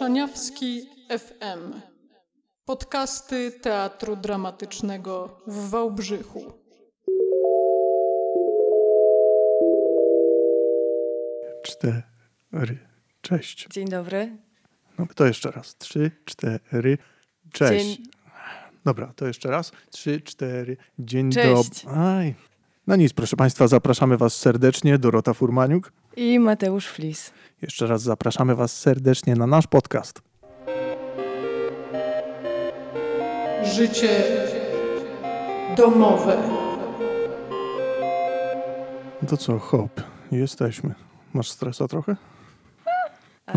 Szaniawski FM. Podcasty Teatru Dramatycznego w Wałbrzychu. Cztery. Cześć. Dzień dobry. No to jeszcze raz. Trzy, cztery. Cześć. Dzień- Dobra, to jeszcze raz. Trzy, cztery. Dzień dobry. No nic, proszę Państwa, zapraszamy Was serdecznie. Dorota Furmaniuk. I Mateusz Flis. Jeszcze raz zapraszamy Was serdecznie na nasz podcast. Życie domowe. No to co, hop, jesteśmy. Masz stresa trochę? A,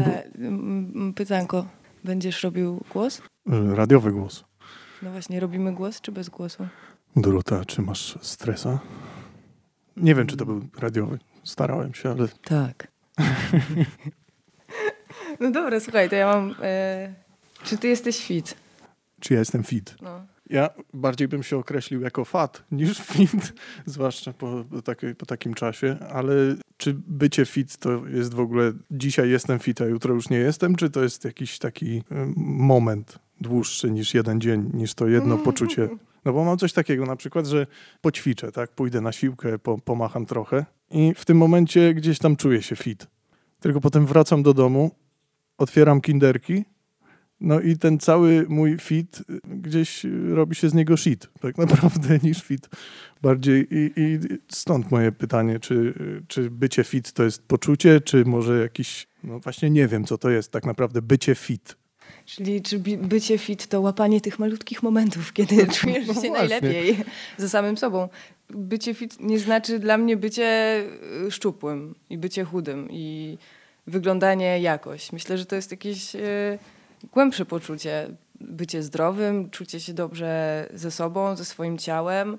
pytanko, będziesz robił głos? Y, Radiowy głos. No właśnie, robimy głos czy bez głosu? Dorota, czy masz stresa? Nie wiem, czy to był radiowy. Starałem się, ale Tak. no dobra, słuchaj, to ja mam... E, czy ty jesteś fit? czy ja jestem fit? No. Ja bardziej bym się określił jako fat niż fit, zwłaszcza po, takiej, po takim czasie, ale czy bycie fit to jest w ogóle dzisiaj jestem fit, a jutro już nie jestem, czy to jest jakiś taki y, moment dłuższy niż jeden dzień, niż to jedno poczucie? No bo mam coś takiego na przykład, że poćwiczę, tak, pójdę na siłkę, po, pomacham trochę i w tym momencie gdzieś tam czuję się fit. Tylko potem wracam do domu, otwieram kinderki no i ten cały mój fit y, gdzieś y, robi się z niego shit, tak naprawdę, niż fit bardziej. I, i stąd moje pytanie, czy, y, czy bycie fit to jest poczucie, czy może jakiś, no właśnie nie wiem, co to jest tak naprawdę bycie fit. Czyli czy bycie fit to łapanie tych malutkich momentów, kiedy czujesz no się właśnie. najlepiej ze samym sobą. Bycie fit nie znaczy dla mnie bycie y, szczupłym i bycie chudym i wyglądanie jakoś. Myślę, że to jest jakieś y, głębsze poczucie. Bycie zdrowym, czucie się dobrze ze sobą, ze swoim ciałem,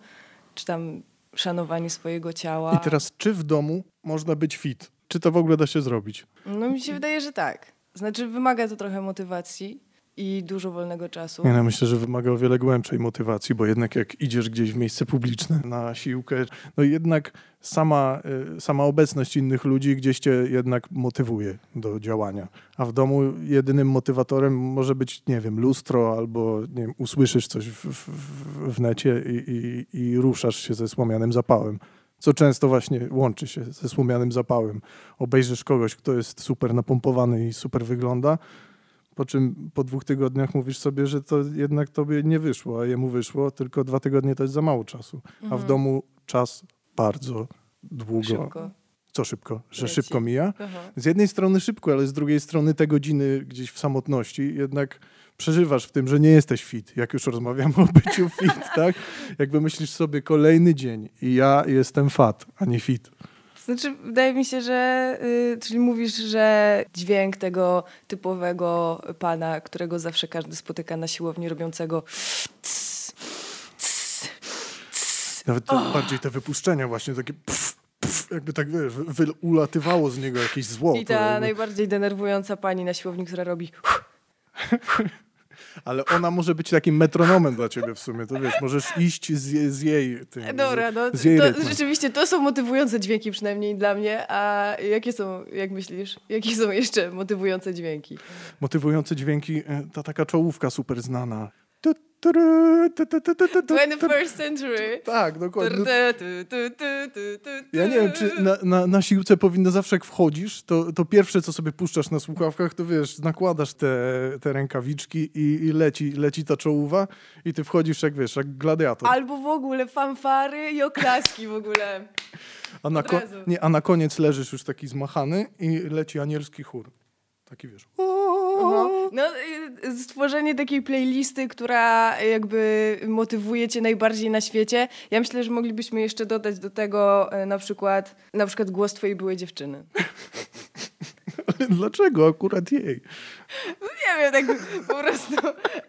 czy tam szanowanie swojego ciała. I teraz, czy w domu można być fit? Czy to w ogóle da się zrobić? No mi się wydaje, że tak. Znaczy wymaga to trochę motywacji i dużo wolnego czasu. Nie, no, myślę, że wymaga o wiele głębszej motywacji, bo jednak jak idziesz gdzieś w miejsce publiczne na siłkę, no jednak sama, y, sama obecność innych ludzi gdzieś cię jednak motywuje do działania. A w domu jedynym motywatorem może być, nie wiem, lustro albo nie wiem, usłyszysz coś w, w, w- necie i, i, i ruszasz się ze słomianym zapałem. Co często właśnie łączy się ze słomianym zapałem. Obejrzysz kogoś, kto jest super napompowany i super wygląda, po czym po dwóch tygodniach mówisz sobie, że to jednak tobie nie wyszło, a jemu wyszło, tylko dwa tygodnie to jest za mało czasu. A w Mhm. domu czas bardzo długo. Szybko. Co szybko? Że Leci. szybko mija? Aha. Z jednej strony szybko, ale z drugiej strony te godziny gdzieś w samotności jednak przeżywasz w tym, że nie jesteś fit. Jak już rozmawiamy o byciu fit, tak? Jakby myślisz sobie kolejny dzień i ja jestem fat, a nie fit. Znaczy, wydaje mi się, że. Y, czyli mówisz, że dźwięk tego typowego pana, którego zawsze każdy spotyka na siłowni robiącego. cs, cs, cs. Nawet te, bardziej te wypuszczenia właśnie takie pff, pff, jakby tak wiesz, wy, ulatywało z niego jakieś zło. I ta jakby- najbardziej denerwująca pani na siłowni, która robi. Ale ona może być takim metronomem dla ciebie w sumie, to wiesz, możesz iść z, z jej tym, Dobra, no z, jej to rzeczywiście to są motywujące dźwięki, przynajmniej dla mnie. A jakie są, jak myślisz, jakie są jeszcze motywujące dźwięki? Motywujące dźwięki, e, ta taka czołówka super znana. 21st century. Tak, dokładnie. Ja nie wiem, czy na, na, na siłce powinno zawsze jak wchodzisz, to, to pierwsze, co sobie puszczasz na słuchawkach, to wiesz, nakładasz te, te rękawiczki i, i leci, leci ta czołówa i ty wchodzisz jak, wiesz, jak gladiator. Albo w ogóle fanfary i oklaski w ogóle. A na, ko- nie, a na koniec leżysz już taki zmachany i leci anielski chór. Taki wiesz. Aha. No, y, stworzenie takiej playlisty, która jakby motywuje cię najbardziej na świecie. Ja myślę, że moglibyśmy jeszcze dodać do tego e, na przykład, na przykład głos twojej byłej dziewczyny. Ale dlaczego akurat jej? Nie wiem, tak po prostu.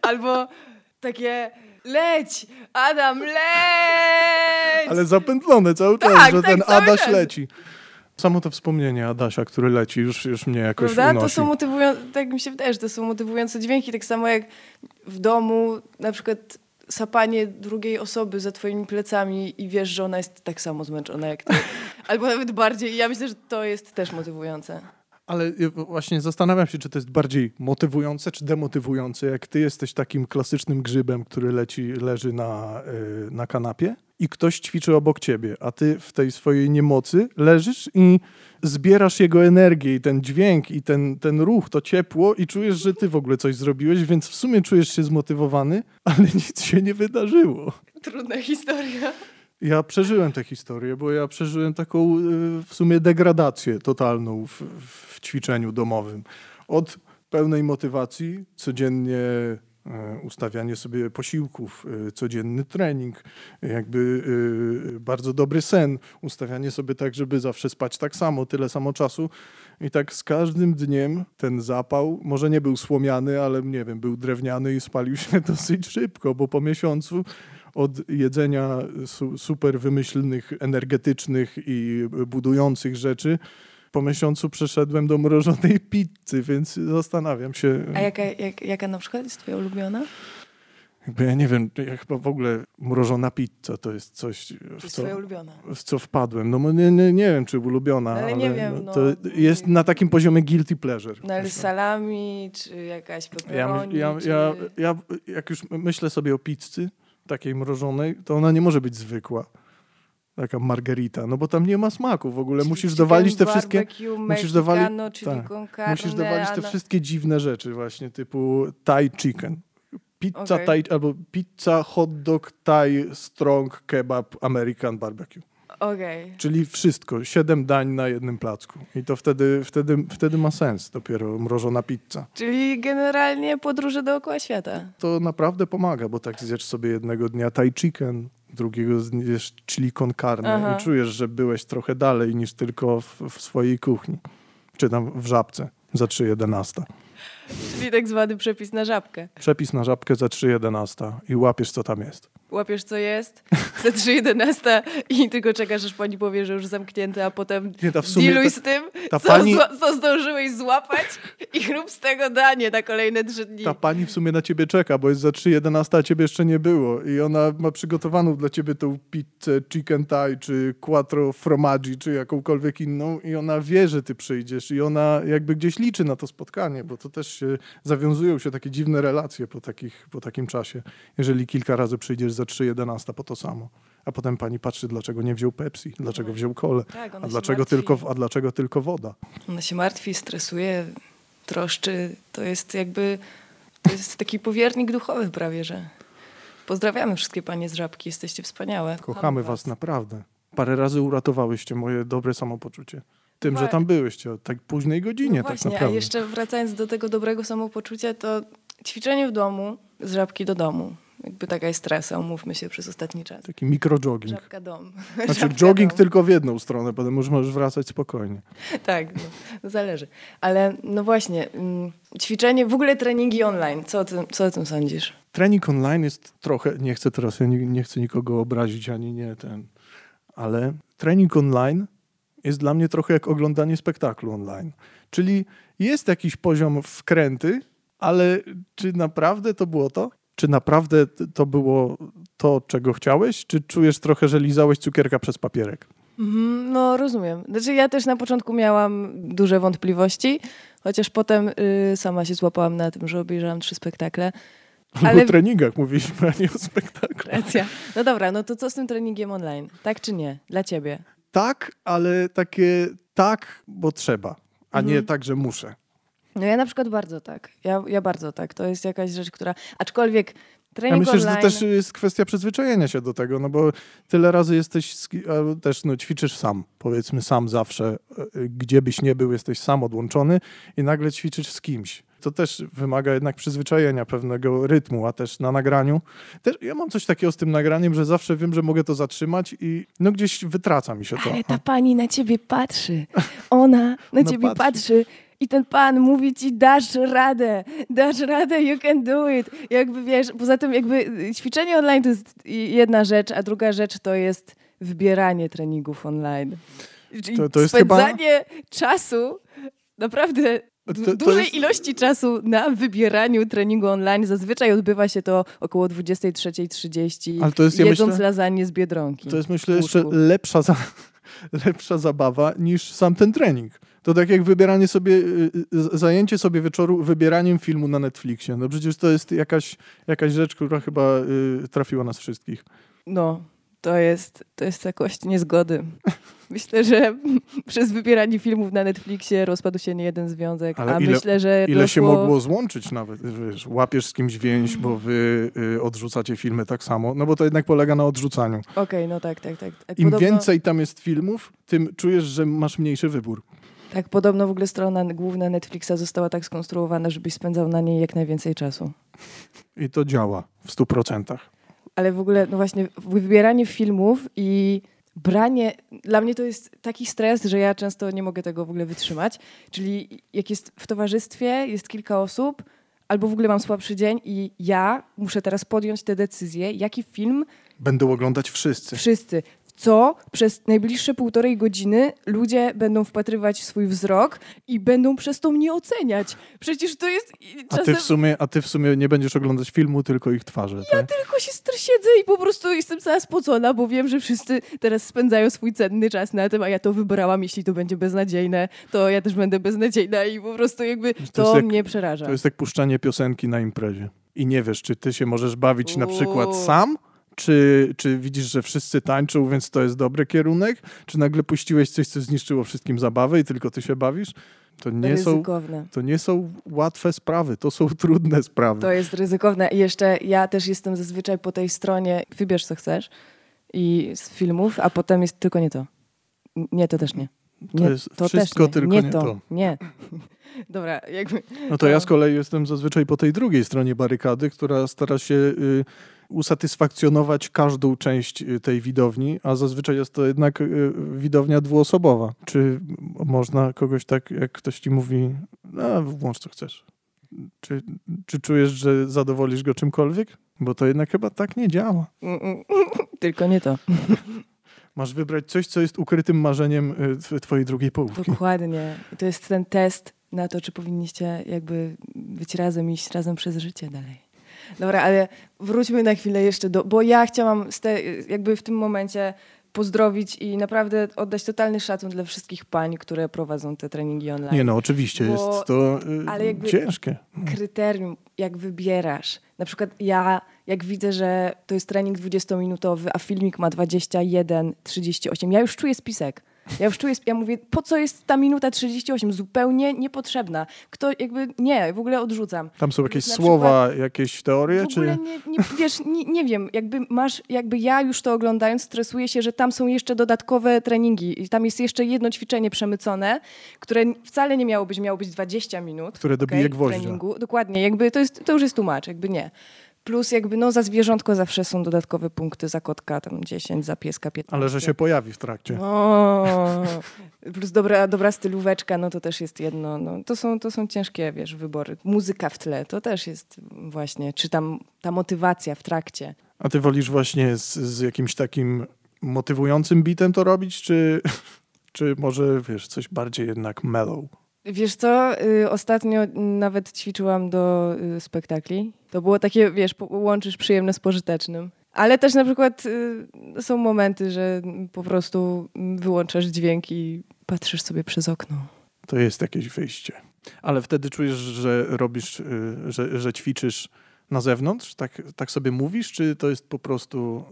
Albo takie leć, Adam, leć! Ale zapętlone cały czas, Tak, że tak, ten Adaś czas. leci. Samo to wspomnienie Adasia, który leci, już, już mnie jakoś Prawda? To unosi. są motywujące, tak mi się wydaje, że to są motywujące dźwięki, tak samo jak w domu na przykład sapanie drugiej osoby za twoimi plecami i wiesz, że ona jest tak samo zmęczona jak ty. Albo nawet bardziej. I Ja myślę, że to jest też motywujące. Ale y, właśnie zastanawiam się, czy to jest bardziej motywujące, czy demotywujące, jak ty jesteś takim klasycznym grzybem, który leci, leży na, y, na kanapie i ktoś ćwiczy obok ciebie, a ty w tej swojej niemocy leżysz i zbierasz jego energię i ten dźwięk i ten, ten ruch, to ciepło i czujesz, że ty w ogóle coś zrobiłeś, więc w sumie czujesz się zmotywowany, ale nic się nie wydarzyło. Trudna historia. Ja przeżyłem tę historię, bo ja przeżyłem taką y, w sumie degradację totalną w, w ćwiczeniu domowym. Od pełnej motywacji, codziennie y, ustawianie sobie posiłków, y, codzienny trening, jakby y, bardzo dobry sen, ustawianie sobie tak, żeby zawsze spać tak samo, tyle samo czasu. I tak z każdym dniem ten zapał, może nie był słomiany, ale nie wiem, był drewniany i spalił się dosyć szybko, bo po miesiącu od jedzenia su, super wymyślnych, energetycznych i budujących rzeczy, po miesiącu przeszedłem do mrożonej pizzy, więc zastanawiam się. A jaka, jak, jaka na przykład jest twoja ulubiona? Jakby ja nie wiem, ja chyba w ogóle mrożona pizza to jest coś, w co, w co wpadłem. No nie, nie, nie wiem, czy ulubiona, Ale ale, nie wiem, no, no. to jest na takim poziomie guilty pleasure. No ale salami, czy jakaś Ja, pepperoni, my- ja, czy... ja, ja, jak już myślę sobie o pizzy takiej mrożonej, to ona nie może być zwykła. Taka margarita, no bo tam nie ma smaku w ogóle. Czyli musisz dowalić te wszystkie, barbecue, musisz dowalić- tak. carne, musisz dowalić te wszystkie dziwne rzeczy właśnie, typu Thai chicken. Pizza Okej. Thai, albo pizza, hot dog, Thai, strong, kebab, American barbecue. Okej. Czyli wszystko, siedem dań na jednym placku. I to wtedy, wtedy, wtedy ma sens dopiero mrożona pizza. Czyli generalnie podróże dookoła świata. to naprawdę pomaga, bo tak zjesz sobie jednego dnia Thai chicken, drugiego zjesz chili con carne Aha. i czujesz, że byłeś trochę dalej niż tylko w, w swojej kuchni, czy tam w żabce za 3,11. Czyli tak zwany przepis na żabkę. Przepis na żabkę za 3,11 i łapiesz, co tam jest. Łapiesz co jest, za 3.11 i tylko czekasz, aż pani powie, że już zamknięte, a potem Nie, ta w sumie dealuj ta- z tym, ta co, pani- co zdążyłeś złapać i rób z tego danie na kolejne trzy dni. Ta pani w sumie na ciebie czeka, bo jest za 3,11, a ciebie jeszcze nie było. I ona ma przygotowaną dla ciebie tą pizzę chicken thai, czy quattro formaggi, czy jakąkolwiek inną i ona wie, że ty przyjdziesz i ona jakby gdzieś liczy na to spotkanie, bo to też się, zawiązują się takie dziwne relacje po, takich, po takim czasie. Jeżeli kilka razy przyjdziesz za 3,11 po to samo. A potem pani patrzy, dlaczego nie wziął Pepsi, dlaczego wziął kolę, Tak, a dlaczego, tylko, a dlaczego tylko woda. Ona się martwi, stresuje, troszczy. To jest jakby, to jest taki powiernik duchowy prawie, że. Pozdrawiamy wszystkie panie z Żabki, jesteście wspaniałe. Kochamy was naprawdę. Parę razy uratowałyście moje dobre samopoczucie. Tym, że tam byłyście o tak późnej godzinie No tak właśnie, naprawdę. a jeszcze wracając do tego dobrego samopoczucia, to ćwiczenie w domu, z Żabki do domu. Jakby taka jest trasa, umówmy się, przez ostatni czas. Taki mikrojogging. Żabka dom. Znaczy Żabka jogging dom. tylko w jedną stronę, potem już możesz wracać spokojnie. Tak, no, no zależy. Ale no właśnie, mm, ćwiczenie, w ogóle treningi online. Co o tym, co o tym sądzisz? Trening online jest trochę, nie chcę teraz, ja nie, nie chcę nikogo obrazić, ani nie ten, ale trening online jest dla mnie trochę jak oglądanie spektaklu online. Czyli jest jakiś poziom wkręty, ale czy naprawdę to było to? Czy naprawdę to było to, czego chciałeś? Czy czujesz trochę, że lizałeś cukierka przez papierek? Mhm, No, rozumiem. Znaczy, ja też na początku miałam duże wątpliwości, chociaż potem y, sama się złapałam na tym, że obejrzałam trzy spektakle. Ale- o treningach mówiliśmy, a nie o spektaklu. Racja. No dobra, no to co z tym treningiem online? Tak czy nie? Dla ciebie? Tak, ale takie tak, bo trzeba, a nie Mhm. tak, że muszę. No ja na przykład bardzo tak. Ja, ja bardzo tak. To jest jakaś rzecz, która... Aczkolwiek Ja trening myślę, że online... to też jest kwestia przyzwyczajenia się do tego, no bo tyle razy jesteś, też no, ćwiczysz sam, powiedzmy sam zawsze, e, gdzie byś nie był, jesteś sam odłączony i nagle ćwiczysz z kimś. To też wymaga jednak przyzwyczajenia, pewnego rytmu, a też na nagraniu. Też, ja mam coś takiego z tym nagraniem, że zawsze wiem, że mogę to zatrzymać i no gdzieś wytraca mi się to. Ale ta pani na ciebie patrzy. Ona na Ona ciebie patrzy. patrzy. I ten pan mówi ci, dasz radę, dasz radę, you can do it. Jakby wiesz, poza tym jakby ćwiczenie online to jest jedna rzecz, a druga rzecz to jest wybieranie treningów online. Czyli To- to jest chyba- spędzanie czasu, naprawdę to dużej jest- ilości czasu na wybieraniu treningu online. Zazwyczaj odbywa się to około 23.30, Ale to jest, ja jedząc myślę- lasagne z Biedronki. To jest myślę jeszcze lepsza, za, lepsza zabawa niż sam ten trening. To tak jak wybieranie sobie, y, y, zajęcie sobie wieczoru wybieraniem filmu na Netflixie. No przecież to jest jakaś, jakaś rzecz, która chyba y, trafiła nas wszystkich. No, to jest, to jest jakość niezgody. Myślę, że przez wybieranie filmów na Netflixie rozpadł się nie jeden związek, Ale a ile- myślę, że Ile się doszło- mogło złączyć nawet, wiesz, łapiesz z kimś więź, bo wy y, odrzucacie filmy tak samo, no bo to jednak polega na odrzucaniu. Okej, no tak, tak, tak. tak Im podobno, więcej tam jest filmów, tym czujesz, że masz mniejszy wybór. Tak, podobno w ogóle strona główna Netflixa została tak skonstruowana, żebyś spędzał na niej jak najwięcej czasu. I to działa w stu procentach. Ale w ogóle, no właśnie, wybieranie filmów i branie. Dla mnie to jest taki stres, że ja często nie mogę tego w ogóle wytrzymać. Czyli jak jest w towarzystwie, jest kilka osób, albo w ogóle mam słabszy dzień i ja muszę teraz podjąć tę decyzję, jaki film Będą oglądać wszyscy. wszyscy. Co przez najbliższe półtorej godziny ludzie będą wpatrywać swój wzrok i będą przez to mnie oceniać. Przecież to jest i A czasem ty, w sumie, a ty w sumie nie będziesz oglądać filmu, tylko ich twarze. tak? tylko się siedzę i po prostu jestem cała spocona, bo wiem, że wszyscy teraz spędzają swój cenny czas na tym, a ja to wybrałam. Jeśli to będzie beznadziejne, to ja też będę beznadziejna i po prostu jakby to, jak- mnie przeraża. To jest jak puszczanie piosenki na imprezie. I nie wiesz, czy ty się możesz bawić na przykład Uuu. sam, czy, czy widzisz, że wszyscy tańczą, więc to jest dobry kierunek, czy nagle puściłeś coś, co zniszczyło wszystkim zabawę i tylko ty się bawisz. To nie, są, ryzykowne. to nie są łatwe sprawy, to są trudne sprawy. To jest ryzykowne. I jeszcze ja też jestem zazwyczaj po tej stronie, wybierz co chcesz i z filmów, a potem jest tylko nie to. Nie, to też nie. Nie, jest to wszystko nie. tylko nie nie to. to. Nie. Dobra, jakby... No to ja z kolei jestem zazwyczaj po tej drugiej stronie barykady, która stara się y, usatysfakcjonować każdą część y, tej widowni, a zazwyczaj jest to jednak y, widownia dwuosobowa. Czy można kogoś tak, jak ktoś ci mówi, no włącz co chcesz. Czy, czy czujesz, że zadowolisz go czymkolwiek? Bo to jednak chyba tak nie działa. Tylko nie to. Masz wybrać coś, co jest ukrytym marzeniem y, tw- twojej drugiej połówki. Dokładnie. I to jest ten test na to, czy powinniście jakby być razem, iść razem przez życie dalej. Dobra, ale wróćmy na chwilę jeszcze do... Bo ja chciałam jakby w tym momencie pozdrowić i naprawdę oddać totalny szacun dla wszystkich pań, które prowadzą te treningi online. Nie no, oczywiście Bo- jest to y, ale jakby- ciężkie. kryterium, jak wybierasz. Na przykład ja, jak widzę, że to jest trening 20-minutowy, a filmik ma 21-38, ja już czuję spisek. Ja już czuję, ja mówię, po co jest ta minuta 38? Zupełnie niepotrzebna. Kto jakby, nie, w ogóle odrzucam. Tam są jakieś Na słowa, jakieś teorie, W czy... ogóle nie, nie, wiesz, nie, nie wiem, jakby masz, jakby ja już to oglądając stresuję się, że tam są jeszcze dodatkowe treningi i tam jest jeszcze jedno ćwiczenie przemycone, które wcale nie miało być, miało być 20 minut. Które dobije okej, gwoździa. Treningu. Dokładnie, jakby to, jest, to już jest tłumacz, jakby nie. Plus jakby no za zwierzątko zawsze są dodatkowe punkty, za kotka tam 10, za pieska 15. Ale że się pojawi w trakcie. O, plus dobra, dobra stylóweczka, no to też jest jedno. No, to, są, to są ciężkie, wiesz, wybory. Muzyka w tle, to też jest właśnie, czy tam ta motywacja w trakcie. A ty wolisz właśnie z, z jakimś takim motywującym bitem to robić, czy, czy może, wiesz, coś bardziej jednak mellow? Wiesz co, y, ostatnio nawet ćwiczyłam do y, spektakli. To było takie, wiesz, łączysz przyjemne z pożytecznym. Ale też na przykład y, są momenty, że po prostu wyłączasz dźwięk i patrzysz sobie przez okno. To jest jakieś wyjście. Ale wtedy czujesz, że robisz, że, że ćwiczysz na zewnątrz? Tak, tak sobie mówisz, czy to jest po prostu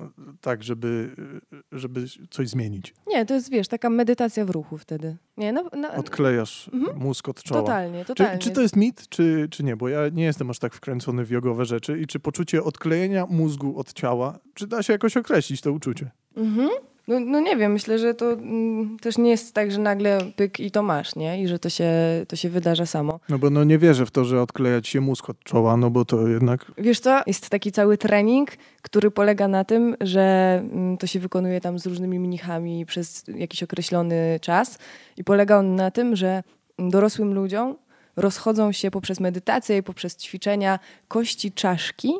tak, żeby, y, żeby coś zmienić? Nie, to jest, wiesz, taka medytacja w ruchu wtedy. Nie, no, no Odklejasz Mhm. mózg od czoła. totalnie, Czy, totalnie. czy to jest mit, czy, czy nie? Bo ja nie jestem aż tak wkręcony w jogowe rzeczy. I czy poczucie odklejenia mózgu od ciała, czy da się jakoś określić to uczucie? Mhm. No, no nie wiem, myślę, że to mm, też nie jest tak, że nagle pyk i to masz, nie? I że to się, to się wydarza samo. No bo no nie wierzę w to, że odklejać się mózg od czoła, no bo to jednak... Wiesz co, jest taki cały trening, który polega na tym, że mm, to się wykonuje tam z różnymi mnichami przez jakiś określony czas i polega on na tym, że dorosłym ludziom rozchodzą się poprzez medytację i poprzez ćwiczenia kości czaszki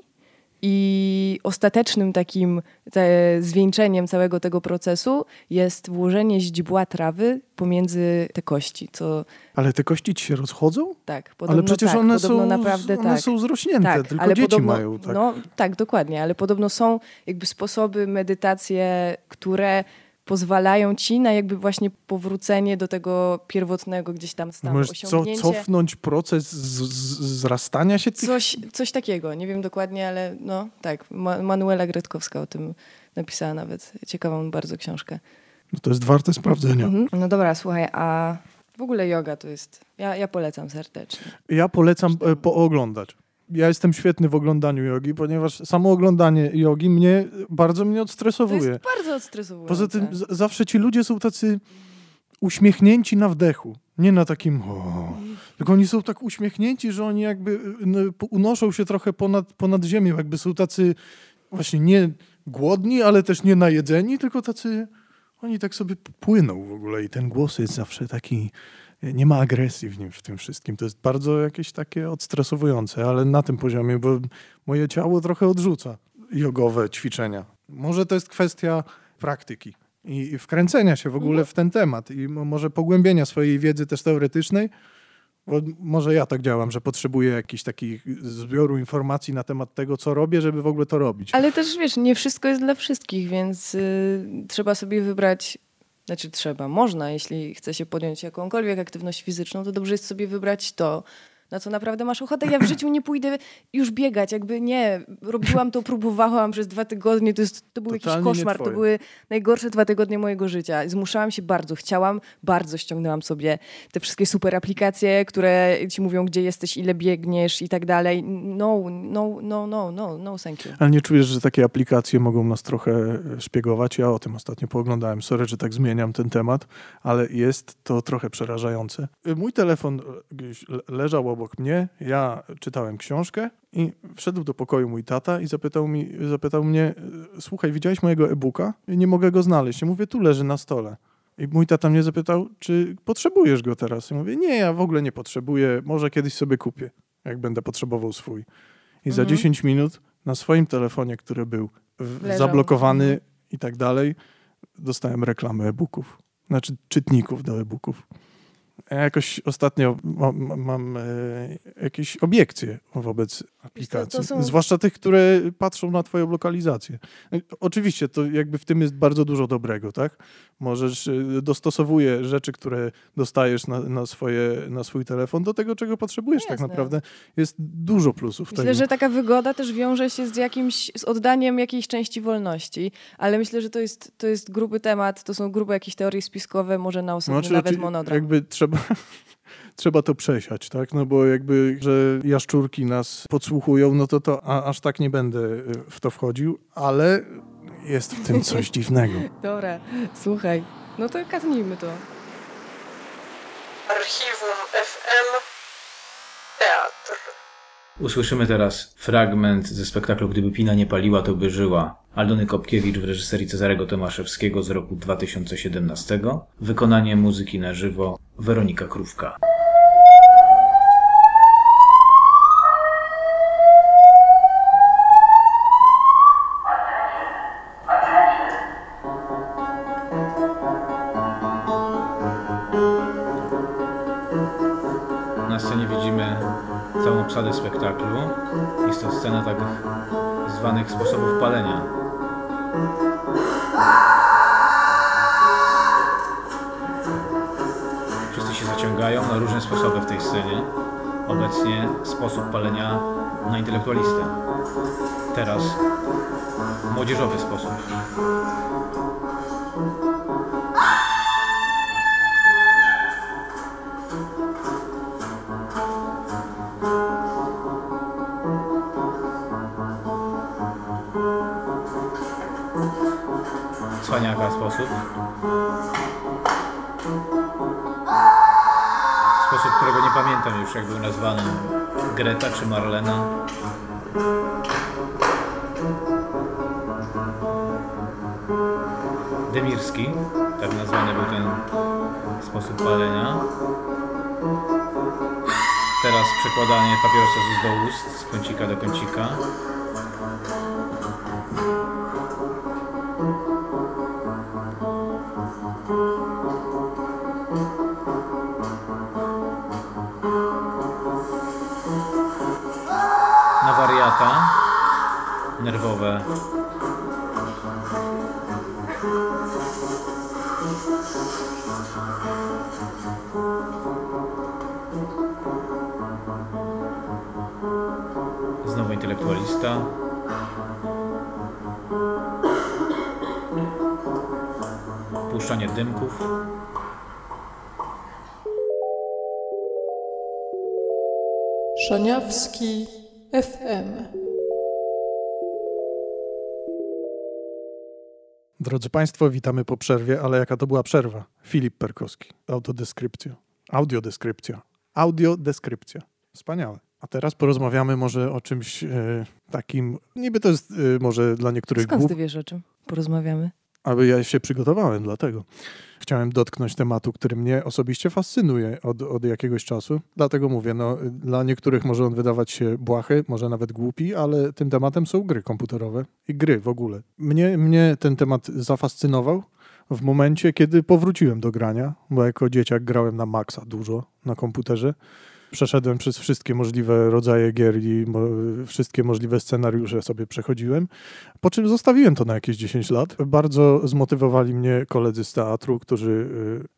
i ostatecznym takim te, zwieńczeniem całego tego procesu jest włożenie źdźbła trawy pomiędzy te kości, co Ale te kości ci się rozchodzą? tak, podobno ale przecież tak, one, są, naprawdę one tak. są zrośnięte, Tak, tylko ale dzieci podobno, mają. Tak. No tak, dokładnie, ale podobno są jakby sposoby, medytacje, które pozwalają ci na jakby właśnie powrócenie do tego pierwotnego gdzieś tam stanu, Możesz co, osiągnięcie. cofnąć proces z, z, zrastania się tych... Coś, coś takiego, nie wiem dokładnie, ale no tak. Ma Manuela Gretkowska o tym napisała nawet ciekawą bardzo książkę. No to jest warte sprawdzenia. Mhm. No dobra, słuchaj, a w ogóle yoga to jest, ja, ja polecam serdecznie. Ja polecam e, pooglądać. Ja jestem świetny w oglądaniu jogi, ponieważ samo oglądanie jogi mnie bardzo mnie To odstresowuje. jest bardzo odstresowujące. Poza tym z- zawsze ci ludzie są tacy uśmiechnięci na wdechu. Nie na takim o, tylko oni są tak uśmiechnięci, że oni jakby n- po- unoszą się trochę ponad, ponad ziemią. Jakby są tacy właśnie nie głodni, ale też nie najedzeni, tylko tacy oni tak sobie płyną w ogóle i ten głos jest zawsze taki nie ma agresji w nim, w tym wszystkim. To jest bardzo jakieś takie odstresowujące, ale na tym poziomie, bo moje ciało trochę odrzuca jogowe ćwiczenia. Może to jest kwestia praktyki i, wkręcenia się w ogóle w ten temat i mo- może pogłębienia swojej wiedzy też teoretycznej, bo może ja tak działam, że potrzebuję jakichś takich zbioru informacji na temat tego, co robię, żeby w ogóle to robić. Ale też wiesz, nie wszystko jest dla wszystkich, więc y, trzeba sobie wybrać, znaczy trzeba, można, jeśli chce się podjąć jakąkolwiek aktywność fizyczną, to dobrze jest sobie wybrać to, na co naprawdę masz ochotę. Ja w życiu nie pójdę już biegać, jakby nie. Robiłam to, próbowałam przez dwa tygodnie, to, jest, to był jakiś Totalnie nie koszmar, to były najgorsze dwa tygodnie mojego życia. Zmuszałam się bardzo, chciałam, bardzo ściągnęłam sobie te wszystkie super aplikacje, które ci mówią, gdzie jesteś, ile biegniesz i tak dalej. No, no, no, no, no, no, thank you. Ale nie czujesz, że takie aplikacje mogą nas trochę e, szpiegować? Ja o tym ostatnio pooglądałem. Sorry, że tak zmieniam ten temat, ale jest to trochę przerażające. E, Mój telefon e, leżał obok mnie, ja czytałem książkę i wszedł do pokoju mój tata i zapytał, mi, zapytał mnie, e, słuchaj, widziałeś mojego e-booka? I nie mogę go znaleźć. Ja mówię, tu leży na stole. I mój tata mnie zapytał, czy potrzebujesz go teraz? Ja mówię, nie, ja w ogóle nie potrzebuję, może kiedyś sobie kupię, jak będę potrzebował swój. I za Mhm. 10 minut na swoim telefonie, który był w, zablokowany Mhm. i tak dalej, dostałem reklamę e-booków. Znaczy czytników do e-booków. Ja jakoś ostatnio mam, mam, mam e, jakieś obiekcje wobec aplikacji. są- Zwłaszcza tych, które patrzą na twoją lokalizację. E, Oczywiście to jakby w tym jest bardzo dużo dobrego, tak? Możesz, e, dostosowuje rzeczy, które dostajesz na, na, swoje, na swój telefon do tego, czego potrzebujesz tak Jasne. naprawdę. Jest dużo plusów Myślę, tego. że taka wygoda też wiąże się z jakimś, z oddaniem jakiejś części wolności, ale myślę, że to jest, to jest gruby temat, to są grube jakieś teorie spiskowe, może na osobny Znaczy, nawet monodram. Jakby trzeba, trzeba to przesiać, tak? No bo jakby, że jaszczurki nas podsłuchują, no to to a, aż tak nie będę y, w to wchodził, ale jest w tym coś dziwnego. Dobra, słuchaj, no to katnijmy to. Archiwum FM Teatr. Usłyszymy teraz fragment ze spektaklu Gdyby Pina nie paliła, to by żyła. Aldony Kopkiewicz w reżyserii Cezarego Tomaszewskiego z roku 2017. Wykonanie muzyki na żywo Weronika Krówka. Na scenie widzimy całą obsadę spektaklu. Jest to scena tak zwanych sposobów palenia. Wszyscy się zaciągają na różne sposoby w tej scenie. Obecnie sposób palenia na intelektualistę. Teraz młodzieżowy sposób. Sposób. Sposób, którego nie pamiętam już, jak był nazwany. Greta czy Marlena. Demirski, tak nazwany był ten sposób palenia. Teraz przekładanie papierosa z ust do ust, z kącika do kącika. Znowu intelektualista. Puszczanie dymków. Szaniawski FM Drodzy Państwo, witamy po przerwie, ale jaka to była przerwa? Filip Perkowski, autodeskrypcja, audiodeskrypcja, audiodeskrypcja. Wspaniałe. A teraz porozmawiamy może o czymś e, takim, niby to jest e, może dla niektórych Skąd głup, ty wiesz o czym? Porozmawiamy. Ale ja się przygotowałem, dlatego chciałem dotknąć tematu, który mnie osobiście fascynuje od, od jakiegoś czasu. Dlatego mówię, no, dla niektórych może on wydawać się błahy, może nawet głupi, ale tym tematem są gry komputerowe i gry w ogóle. Mnie, mnie ten temat zafascynował w momencie, kiedy powróciłem do grania, bo jako dzieciak grałem na maksa dużo na komputerze. Przeszedłem przez wszystkie możliwe rodzaje gier i mo- wszystkie możliwe scenariusze sobie przechodziłem. Po czym zostawiłem to na jakieś 10 lat. Bardzo zmotywowali mnie koledzy z teatru, którzy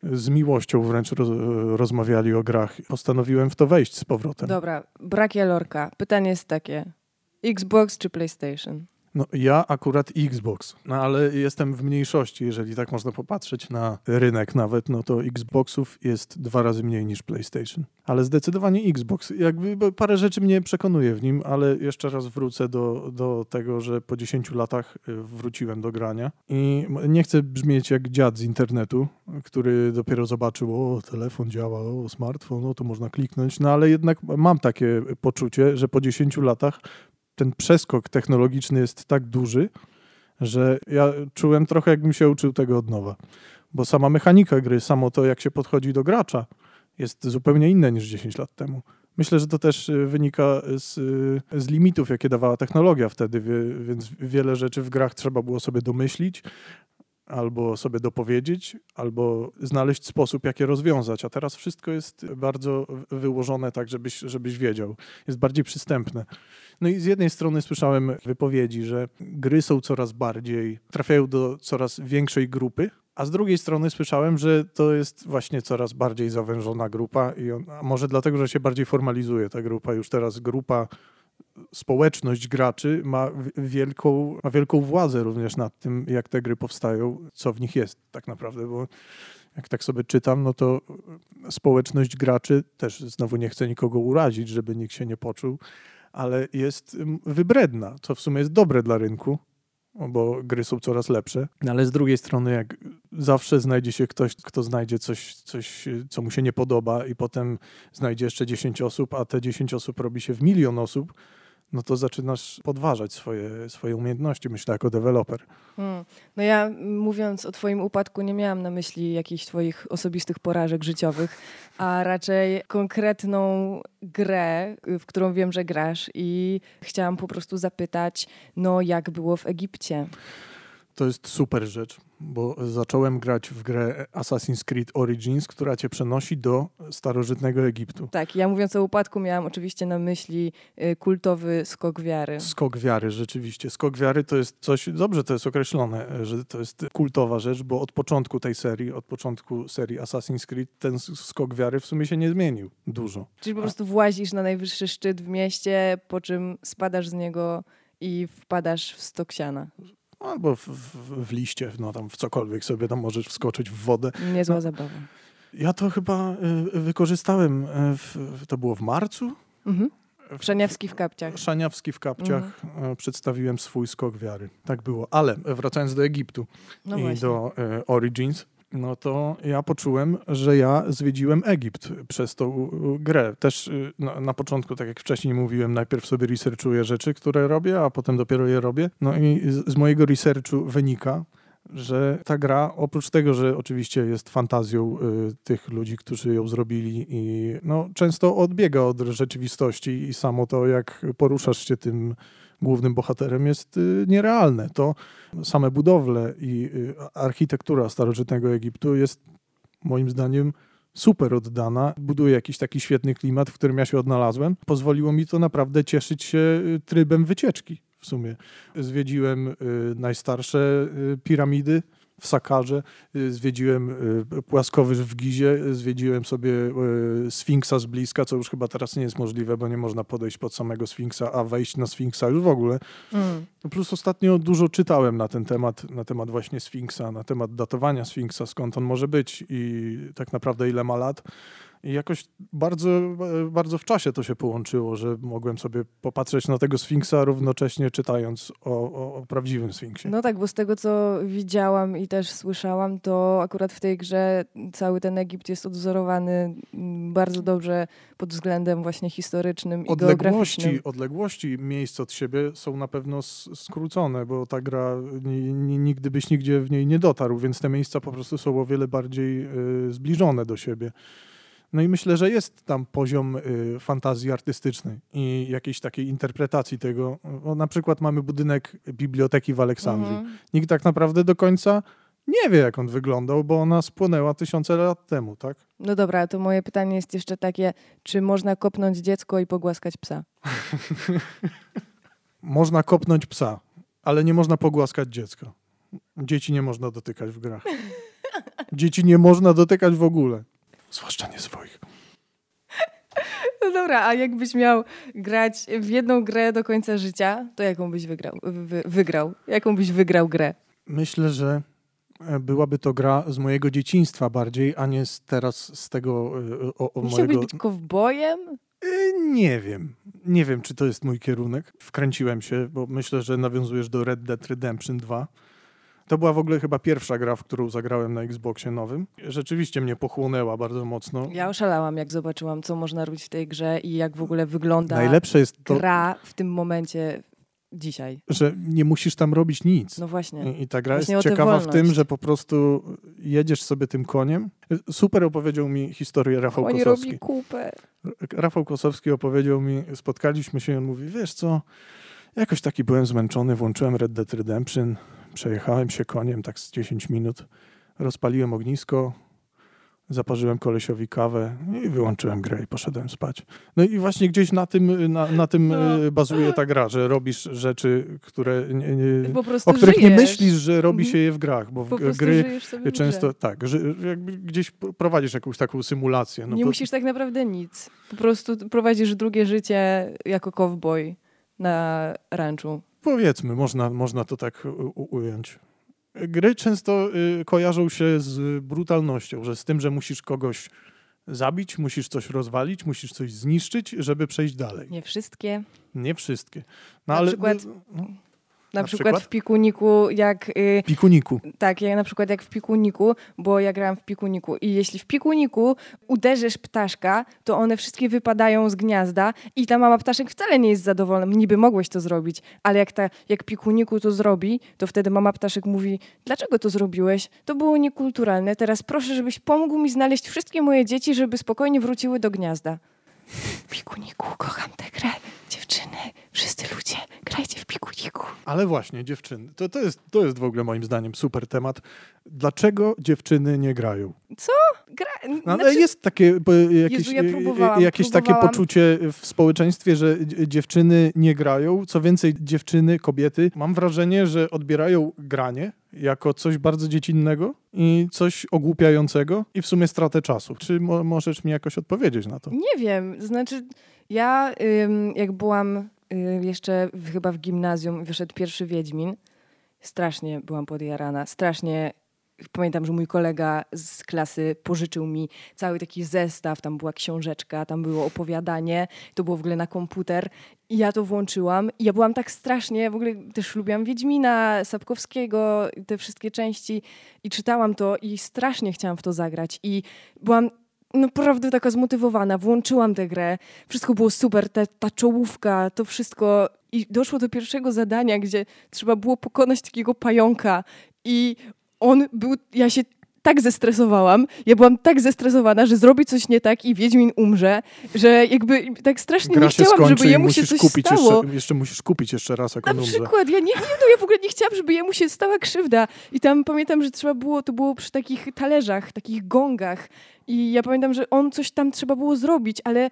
y, z miłością wręcz roz, rozmawiali o grach. Postanowiłem w to wejść z powrotem. Dobra, brak Jalorka. Pytanie jest takie. Xbox czy PlayStation? No, ja akurat Xbox, no ale jestem w mniejszości, jeżeli tak można popatrzeć na rynek nawet, no to Xboxów jest dwa razy mniej niż PlayStation. Ale zdecydowanie Xbox. Jakby parę rzeczy mnie przekonuje w nim, ale jeszcze raz wrócę do, do tego, że po 10 latach y, wróciłem do grania i nie chcę brzmieć jak dziad z internetu, który dopiero zobaczył, o telefon działa, o smartfon, no to można kliknąć, no ale jednak mam takie poczucie, że po 10 latach ten przeskok technologiczny jest tak duży, że ja czułem trochę, jakbym się uczył tego od nowa. Bo sama mechanika gry, samo to, jak się podchodzi do gracza, jest zupełnie inne niż 10 lat temu. Myślę, że to też y, wynika z, y, z limitów, jakie dawała technologia wtedy, więc wiele rzeczy w grach trzeba było sobie domyślić, albo sobie dopowiedzieć, albo znaleźć sposób, jak je rozwiązać. A teraz wszystko jest bardzo wyłożone tak, żebyś, żebyś wiedział. Jest bardziej przystępne. No i z jednej strony słyszałem wypowiedzi, że gry są coraz bardziej, trafiają do coraz większej grupy, a z drugiej strony słyszałem, że to jest właśnie coraz bardziej zawężona grupa i on, może dlatego, że się bardziej formalizuje ta grupa. Już teraz grupa, społeczność graczy ma wielką, ma wielką władzę również nad tym, jak te gry powstają, co w nich jest tak naprawdę, bo jak tak sobie czytam, no to społeczność graczy, też znowu nie chcę nikogo urazić, żeby nikt się nie poczuł, ale jest ym, wybredna, co w sumie jest dobre dla rynku, bo gry są coraz lepsze. No ale z drugiej strony, jak zawsze znajdzie się ktoś, kto znajdzie coś, coś, co mu się nie podoba, i potem znajdzie jeszcze 10 osób, a te 10 osób robi się w milion osób, no to zaczynasz podważać swoje, swoje umiejętności, myślę, jako deweloper. Hmm. No ja mówiąc o twoim upadku nie miałam na myśli jakichś twoich osobistych porażek życiowych, a raczej konkretną grę, y, w którą wiem, że grasz i chciałam po prostu zapytać, no jak było w Egipcie? To jest super rzecz, bo zacząłem grać w grę Assassin's Creed Origins, która cię przenosi do starożytnego Egiptu. Tak, ja mówiąc o upadku miałam oczywiście na myśli y, kultowy skok wiary. Skok wiary, rzeczywiście. Skok wiary to jest coś, dobrze to jest określone, że to jest kultowa rzecz, bo od początku tej serii, od początku serii Assassin's Creed, ten skok wiary w sumie się nie zmienił dużo. Czyli po prostu włazisz na najwyższy szczyt w mieście, po czym spadasz z niego i wpadasz w stok siana. Albo w, w, w liście, no tam w cokolwiek sobie tam możesz wskoczyć w wodę. Niezła No. zabawa. Ja to chyba y, wykorzystałem, y, w, to było w marcu? Mhm. Przeniawski w kapciach. Szaniawski w kapciach y, przedstawiłem swój skok wiary. Tak było. Ale wracając do Egiptu, No i właśnie. do Origins, no to ja poczułem, że ja zwiedziłem Egipt przez tą grę. Też e, na, na początku, tak jak wcześniej mówiłem, najpierw sobie researchuję rzeczy, które robię, a potem dopiero je robię. No i z, z mojego researchu wynika, że ta gra, oprócz tego, że oczywiście jest fantazją y, tych ludzi, którzy ją zrobili i no, często odbiega od rzeczywistości i samo to, jak poruszasz się tym głównym bohaterem jest y, nierealne. To same budowle i y, architektura starożytnego Egiptu jest moim zdaniem super oddana, buduje jakiś taki świetny klimat, w którym ja się odnalazłem. Pozwoliło mi to naprawdę cieszyć się y, trybem wycieczki w sumie. Zwiedziłem najstarsze piramidy w Sakarze, y, zwiedziłem y, płaskowyż w Gizie, zwiedziłem sobie y, Sfinksa z bliska, co już chyba teraz nie jest możliwe, bo nie można podejść pod samego Sfinksa, a wejść na Sfinksa już w ogóle. Mm. No Plus ostatnio dużo czytałem na ten temat, na temat właśnie Sfinksa, na temat datowania Sfinksa, skąd on może być i tak naprawdę ile ma lat. I jakoś bardzo, bardzo w czasie to się połączyło, że mogłem sobie popatrzeć na tego Sfinksa równocześnie czytając o, o, o prawdziwym Sfinksie. No tak, bo z tego co widziałam i też słyszałam, to akurat w tej grze cały ten Egipt jest odwzorowany mm, bardzo dobrze pod względem właśnie historycznym i Odległości, geograficznym. odległości miejsc od siebie są na pewno skrócone, bo ta gra ni- ni- nigdy byś nigdzie w niej nie dotarł, więc te miejsca po prostu są o wiele bardziej y, zbliżone do siebie. No i myślę, że jest tam poziom y, fantazji artystycznej i jakiejś takiej interpretacji tego. Bo na przykład mamy budynek biblioteki w Aleksandrii. Mhm. Nikt tak naprawdę do końca nie wie, jak on wyglądał, bo ona spłonęła tysiące lat temu, tak? No dobra, to moje pytanie jest jeszcze takie, czy można kopnąć dziecko i pogłaskać psa? Można kopnąć psa, ale nie można pogłaskać dziecka. Dzieci nie można dotykać w grach. Dzieci nie można dotykać w ogóle. Zwłaszcza nie swoich. No dobra, a jakbyś miał grać w jedną grę do końca życia, to jaką byś wygrał? Wy, wygrał? Jaką byś wygrał grę? Myślę, że e, byłaby to gra z mojego dzieciństwa bardziej, a nie z teraz z tego e, o, o Nie chciałbyś mojego... być kowbojem? E, Nie wiem. Nie wiem, czy to jest mój kierunek. Wkręciłem się, bo myślę, że nawiązujesz do Red Dead Redemption 2. To była w ogóle chyba pierwsza gra, w którą zagrałem na Xboxie nowym. Rzeczywiście mnie pochłonęła bardzo mocno. Ja oszalałam, jak zobaczyłam, co można robić w tej grze i jak w ogóle wygląda Najlepsze jest to, gra w tym momencie dzisiaj. że nie musisz tam robić nic. No właśnie. I, I ta gra Właśnie jest ciekawa w tym, że po prostu jedziesz sobie tym koniem. Super opowiedział mi historię Rafał Oni Kosowski. robi kupę. Rafał Kosowski opowiedział mi, spotkaliśmy się i on mówi, wiesz co, jakoś taki byłem zmęczony, włączyłem Red Dead Redemption, przejechałem się koniem tak z 10 minut, rozpaliłem ognisko, zaparzyłem kolesiowi kawę i wyłączyłem grę i poszedłem spać. No i właśnie gdzieś na tym, na, na tym No. e, bazuje ta gra, że robisz rzeczy, które nie, nie, o których nie żyjesz. myślisz, że robi Mhm. się je w grach, bo w Po prostu gry w często tak, że gdzieś prowadzisz jakąś taką symulację. No nie bo- musisz tak naprawdę nic. Po prostu prowadzisz drugie życie jako cowboy na ranczu. Powiedzmy, można, można to tak ująć. Gry często y, kojarzą się z brutalnością, że z tym, że musisz kogoś zabić, musisz coś rozwalić, musisz coś zniszczyć, żeby przejść dalej. Nie wszystkie. Nie wszystkie. No, Na ale przykład- no, Na, Na przykład, przykład? w Pikuniku, jak... Y, pikuniku. tak, ja na przykład jak w Pikuniku, bo ja grałam w Pikuniku i jeśli w Pikuniku uderzysz ptaszka, to one wszystkie wypadają z gniazda i ta mama ptaszek wcale nie jest zadowolona. Niby mogłeś to zrobić, ale jak, ta, jak Pikuniku to zrobi, to wtedy mama ptaszek mówi, dlaczego to zrobiłeś? To było niekulturalne. Teraz proszę, żebyś pomógł mi znaleźć wszystkie moje dzieci, żeby spokojnie wróciły do gniazda. Pikuniku, kocham tę grę. Dziewczyny, wszyscy ludzie, grajcie w Pikuniku. Ale właśnie, dziewczyny. To, to, jest, to jest w ogóle moim zdaniem super temat. Dlaczego dziewczyny nie grają? Gra, No, ale znaczy, jest takie bo, jakieś, Jezu, ja próbowałam, jakieś takie poczucie w społeczeństwie, że dzie- dziewczyny nie grają. Co więcej, dziewczyny, kobiety, mam wrażenie, że odbierają granie jako coś bardzo dziecinnego i coś ogłupiającego i w sumie stratę czasu. Czy mo- możesz mi jakoś odpowiedzieć na to? Nie wiem, znaczy ja ym, jak byłam jeszcze w, chyba w gimnazjum, wyszedł pierwszy Wiedźmin, strasznie byłam podjarana, strasznie pamiętam, że mój kolega z klasy pożyczył mi cały taki zestaw, tam była książeczka, tam było opowiadanie, to było w ogóle na komputer. I ja to włączyłam. I ja byłam tak strasznie, w ogóle też lubiłam Wiedźmina, Sapkowskiego, te wszystkie części. I czytałam to i strasznie chciałam w to zagrać. I byłam naprawdę taka zmotywowana, włączyłam tę grę, wszystko było super, ta, ta czołówka, to wszystko i doszło do pierwszego zadania, gdzie trzeba było pokonać takiego pająka i on był, ja się tak zestresowałam, ja byłam tak zestresowana, że zrobi coś nie tak i Wiedźmin umrze, że jakby tak strasznie Gra nie chciałam, żeby jemu się coś kupić stało. jeszcze, jeszcze musisz kupić jeszcze raz, jak Na on umrze. przykład, ja nie, nie, no ja w ogóle nie chciałam, żeby jemu się stała krzywda. I tam pamiętam, że trzeba było, to było przy takich talerzach, takich gongach. I ja pamiętam, że on coś tam trzeba było zrobić, ale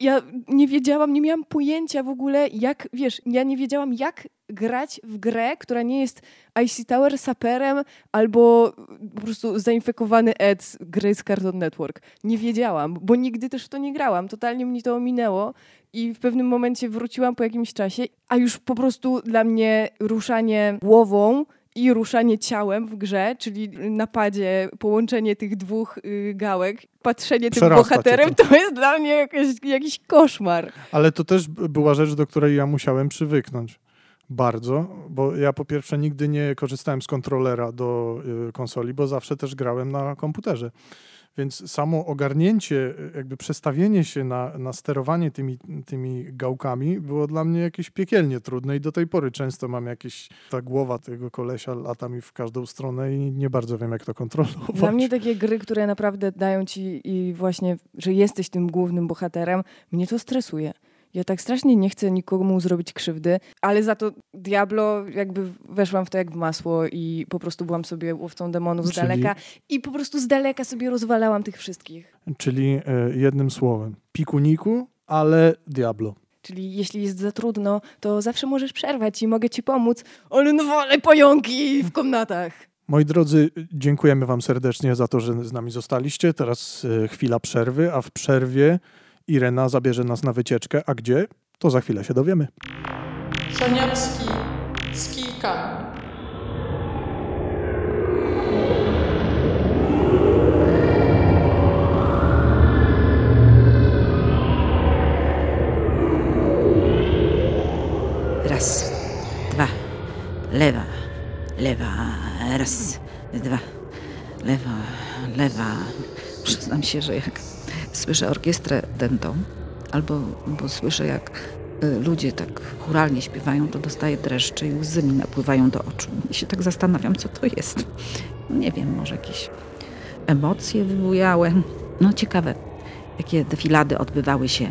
ja nie wiedziałam, nie miałam pojęcia w ogóle, jak, wiesz, ja nie wiedziałam, jak grać w grę, która nie jest IC Tower saperem albo po prostu zainfekowany Ed gry z Cartoon Network. Nie wiedziałam, bo nigdy też w to nie grałam. Totalnie mnie to ominęło i w pewnym momencie wróciłam po jakimś czasie, a już po prostu dla mnie ruszanie głową i ruszanie ciałem w grze, czyli napadzie, połączenie tych dwóch y, gałek, patrzenie tym Przerasta cię bohaterem, to. to jest dla mnie jakiś, jakiś koszmar. Ale to też była rzecz, do której ja musiałem przywyknąć. Bardzo, bo ja po pierwsze nigdy nie korzystałem z kontrolera do y, konsoli, bo zawsze też grałem na komputerze. Więc samo ogarnięcie, jakby przestawienie się na, na sterowanie tymi, tymi gałkami było dla mnie jakieś piekielnie trudne i do tej pory często mam jakieś, ta głowa tego kolesia lata mi w każdą stronę i nie bardzo wiem, jak to kontrolować. Dla mnie takie gry, które naprawdę dają ci i właśnie, że jesteś tym głównym bohaterem, mnie to stresuje. Ja tak strasznie nie chcę nikomu zrobić krzywdy, ale za to Diablo jakby weszłam w to jak w masło i po prostu byłam sobie łowcą demonów z Czyli- daleka i po prostu z daleka sobie rozwalałam tych wszystkich. Czyli y, jednym słowem, pikuniku, ale Diablo. Czyli jeśli jest za trudno, to zawsze możesz przerwać i mogę ci pomóc, ale no wolę pająki w komnatach. Moi drodzy, dziękujemy Wam serdecznie za to, że z nami zostaliście. Teraz e, chwila przerwy, a w przerwie Irena zabierze nas na wycieczkę. A gdzie? To za chwilę się dowiemy. Szaniawski z kijkami. Raz, dwa, lewa, lewa, raz, dwa, lewa, lewa. Przyznam się, że jak słyszę orkiestrę dętą, albo bo słyszę jak y, ludzie tak churalnie śpiewają, to dostaję dreszcze i łzy mi napływają do oczu. I się tak zastanawiam, co to jest. Nie wiem, może jakieś emocje wybujałe. No ciekawe, jakie defilady odbywały się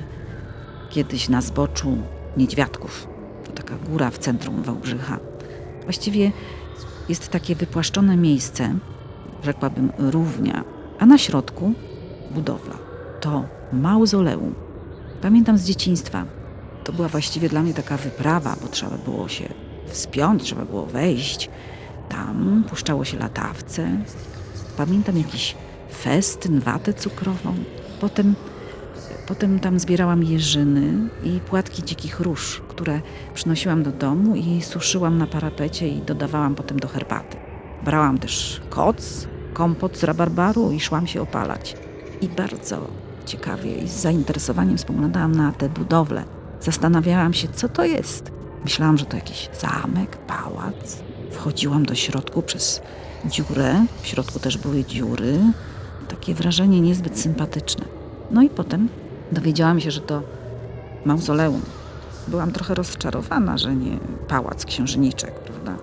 kiedyś na zboczu Niedźwiadków. To taka góra w centrum Wałbrzycha. Właściwie jest takie wypłaszczone miejsce, rzekłabym równia, a na środku budowla. To mauzoleum. Pamiętam z dzieciństwa. To była właściwie dla mnie taka wyprawa, bo trzeba było się wspiąć, trzeba było wejść. Tam puszczało się latawce. Pamiętam jakiś festyn, watę cukrową. Potem Potem tam zbierałam jeżyny i płatki dzikich róż, które przynosiłam do domu i suszyłam na parapecie i dodawałam potem do herbaty. Brałam też koc, kompot z rabarbaru i szłam się opalać. I bardzo ciekawie i z zainteresowaniem spoglądałam na te budowle. Zastanawiałam się, co to jest. Myślałam, że to jakiś zamek, pałac. Wchodziłam do środku przez dziurę. W środku też były dziury. Takie wrażenie niezbyt sympatyczne. No i potem dowiedziałam się, że to mauzoleum. Byłam trochę rozczarowana, że nie pałac księżniczek, prawda?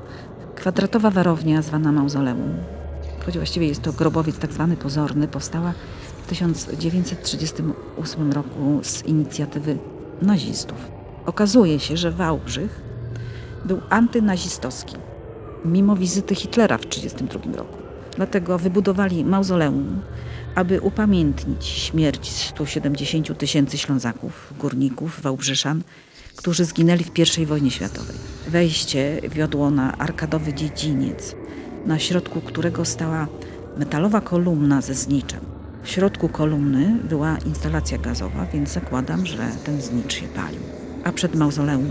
Kwadratowa warownia zwana mauzoleum, choć właściwie jest to grobowiec tak zwany pozorny, powstała w 1938 roku z inicjatywy nazistów. Okazuje się, że Wałbrzych był antynazistowski, mimo wizyty Hitlera w 1932 roku. Dlatego wybudowali mauzoleum, aby upamiętnić śmierć 170 tysięcy Ślązaków, górników, Wałbrzyszan, którzy zginęli w I wojnie światowej. Wejście wiodło na arkadowy dziedziniec, na środku którego stała metalowa kolumna ze zniczem. W środku kolumny była instalacja gazowa, więc zakładam, że ten znicz się palił. A przed mauzoleum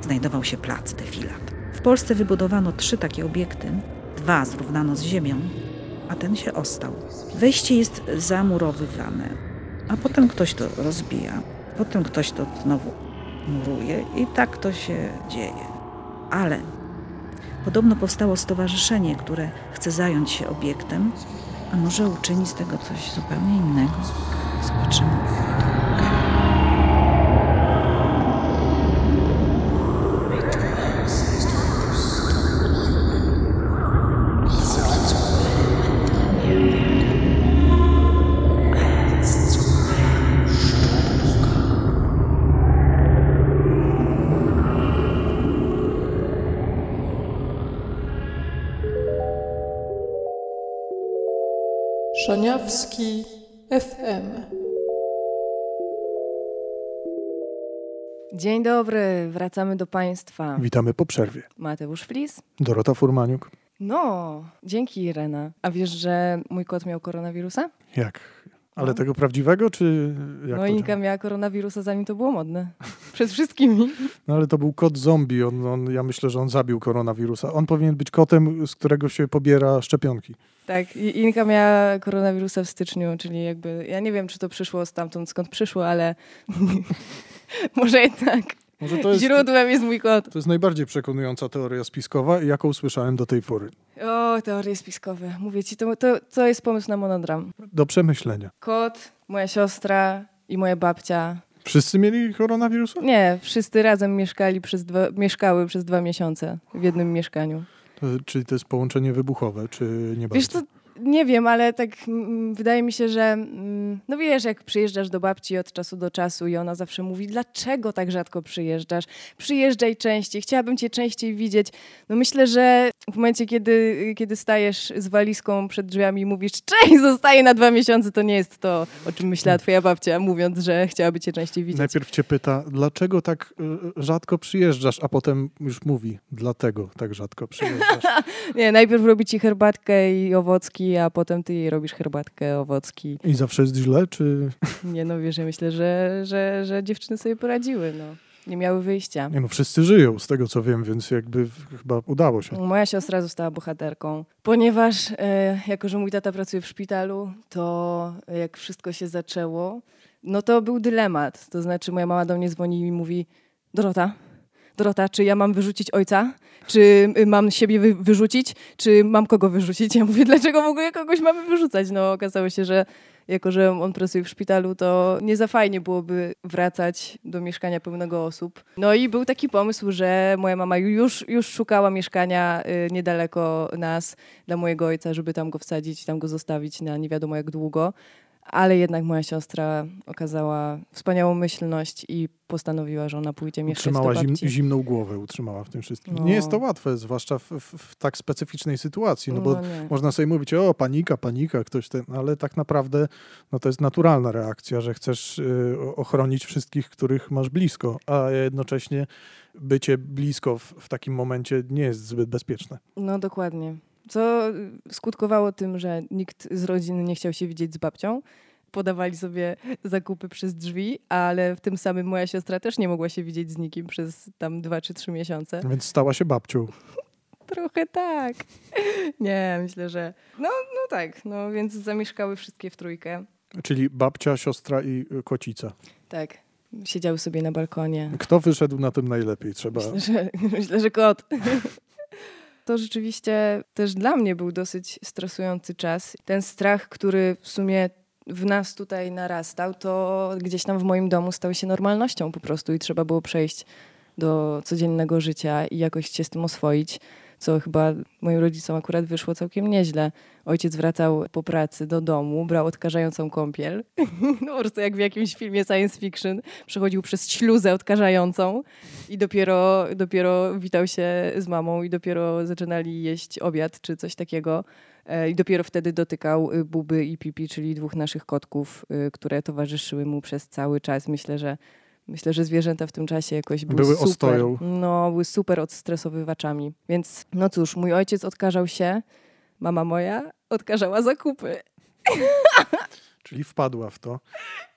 znajdował się plac defilat. W Polsce wybudowano trzy takie obiekty. Dwa zrównano z ziemią, a ten się ostał. Wejście jest zamurowywane, a potem ktoś to rozbija, potem ktoś to znowu muruje i tak to się dzieje. Ale podobno powstało stowarzyszenie, które chce zająć się obiektem, a może uczyni z tego coś zupełnie innego. Zobaczymy. Dzień dobry, wracamy do Państwa. Witamy po przerwie. Mateusz Flis. Dorota Furmaniuk. No, dzięki Irena. A wiesz, że mój kot miał koronawirusa? Jak? Ale tego prawdziwego, czy jak no Inka działa? miała koronawirusa zanim to było modne. Przed wszystkimi. No ale to był kot zombie. On, on, ja myślę, że on zabił koronawirusa. On powinien być kotem, z którego się pobiera szczepionki. Tak, i Inka miała koronawirusa w styczniu, czyli jakby, ja nie wiem, czy to przyszło stamtąd, skąd przyszło, ale może jednak Może to jest, źródłem jest mój kot. to jest najbardziej przekonująca teoria spiskowa, jaką słyszałem do tej pory. O, teorie spiskowe. Mówię ci, to, to, to jest pomysł na monodram. Do przemyślenia. Kot, moja siostra i moja babcia. Wszyscy mieli koronawirusa? Nie, wszyscy razem mieszkali przez dwa, mieszkały przez dwa miesiące w jednym mieszkaniu. To, czyli to jest połączenie wybuchowe, czy nie Wiesz bardzo? co, nie wiem, ale tak mm, wydaje mi się, że mm, no wiesz, jak przyjeżdżasz do babci od czasu do czasu i ona zawsze mówi, dlaczego tak rzadko przyjeżdżasz? Przyjeżdżaj częściej, chciałabym cię częściej widzieć. No myślę, że w momencie, kiedy, kiedy stajesz z walizką przed drzwiami i mówisz, cześć, zostaję na dwa miesiące, to nie jest to, o czym myślała twoja babcia, mówiąc, że chciałaby cię częściej widzieć. Najpierw cię pyta, dlaczego tak y, rzadko przyjeżdżasz, a potem już mówi, dlatego tak rzadko przyjeżdżasz. Nie, najpierw robi ci herbatkę i owocki, a potem ty jej robisz herbatkę, owocki. I zawsze jest źle, czy... Nie no, wiesz, ja myślę, że, że, że dziewczyny sobie poradziły, no. Nie miały wyjścia. Nie no, wszyscy żyją, z tego co wiem, więc jakby chyba udało się. Moja siostra została bohaterką, ponieważ e, jako, że mój tata pracuje w szpitalu, to jak wszystko się zaczęło, no to był dylemat. To znaczy moja mama do mnie dzwoni i mówi Dorota, Dorota, czy ja mam wyrzucić ojca? Czy y, mam siebie wy- wyrzucić? Czy mam kogo wyrzucić? Ja mówię, dlaczego w ogóle kogoś mamy wyrzucać? No okazało się, że jako, że on pracuje w szpitalu, to nie za fajnie byłoby wracać do mieszkania pełnego osób. No i był taki pomysł, że moja mama już, już szukała mieszkania y, niedaleko nas dla mojego ojca, żeby tam go wsadzić i tam go zostawić na nie wiadomo jak długo. Ale jednak moja siostra okazała wspaniałą myślność i postanowiła, że ona pójdzie mieszkać Utrzymała do zim, babci. zimną głowę, utrzymała w tym wszystkim. No. Nie jest to łatwe, zwłaszcza w, w, w tak specyficznej sytuacji, no bo No można sobie mówić, o panika, panika, ktoś ten, ale tak naprawdę no to jest naturalna reakcja, że chcesz y, ochronić wszystkich, których masz blisko, a jednocześnie bycie blisko w, w takim momencie nie jest zbyt bezpieczne. No dokładnie. Co y, skutkowało tym, że nikt z rodziny nie chciał się widzieć z babcią. Podawali sobie zakupy przez drzwi, ale w tym samym moja siostra też nie mogła się widzieć z nikim przez tam dwa czy trzy miesiące. Więc stała się babcią. Trochę tak. Nie, myślę, że. No, no tak. No więc zamieszkały wszystkie w trójkę. Czyli babcia, siostra i y, kocica. Tak. Siedziały sobie na balkonie. Kto wyszedł na tym najlepiej? Trzeba. Myślę, że, myślę, że kot. To rzeczywiście też dla mnie był dosyć stresujący czas. Ten strach, który w sumie w nas tutaj narastał, to gdzieś tam w moim domu stał się normalnością po prostu i trzeba było przejść do codziennego życia i jakoś się z tym oswoić, co chyba moim rodzicom akurat wyszło całkiem nieźle. Ojciec wracał po pracy do domu, brał odkażającą kąpiel, no po prostu jak w jakimś filmie science fiction, przechodził przez śluzę odkażającą i dopiero, dopiero witał się z mamą i dopiero zaczynali jeść obiad czy coś takiego. E, I dopiero wtedy dotykał y, Buby i Pipi, czyli dwóch naszych kotków, y, które towarzyszyły mu przez cały czas. Myślę, że myślę, że zwierzęta w tym czasie jakoś były, Były super. ostoją. No, były super odstresowywaczami. Więc no cóż, mój ojciec odkażał się, mama moja odkażała zakupy. Czyli wpadła w to.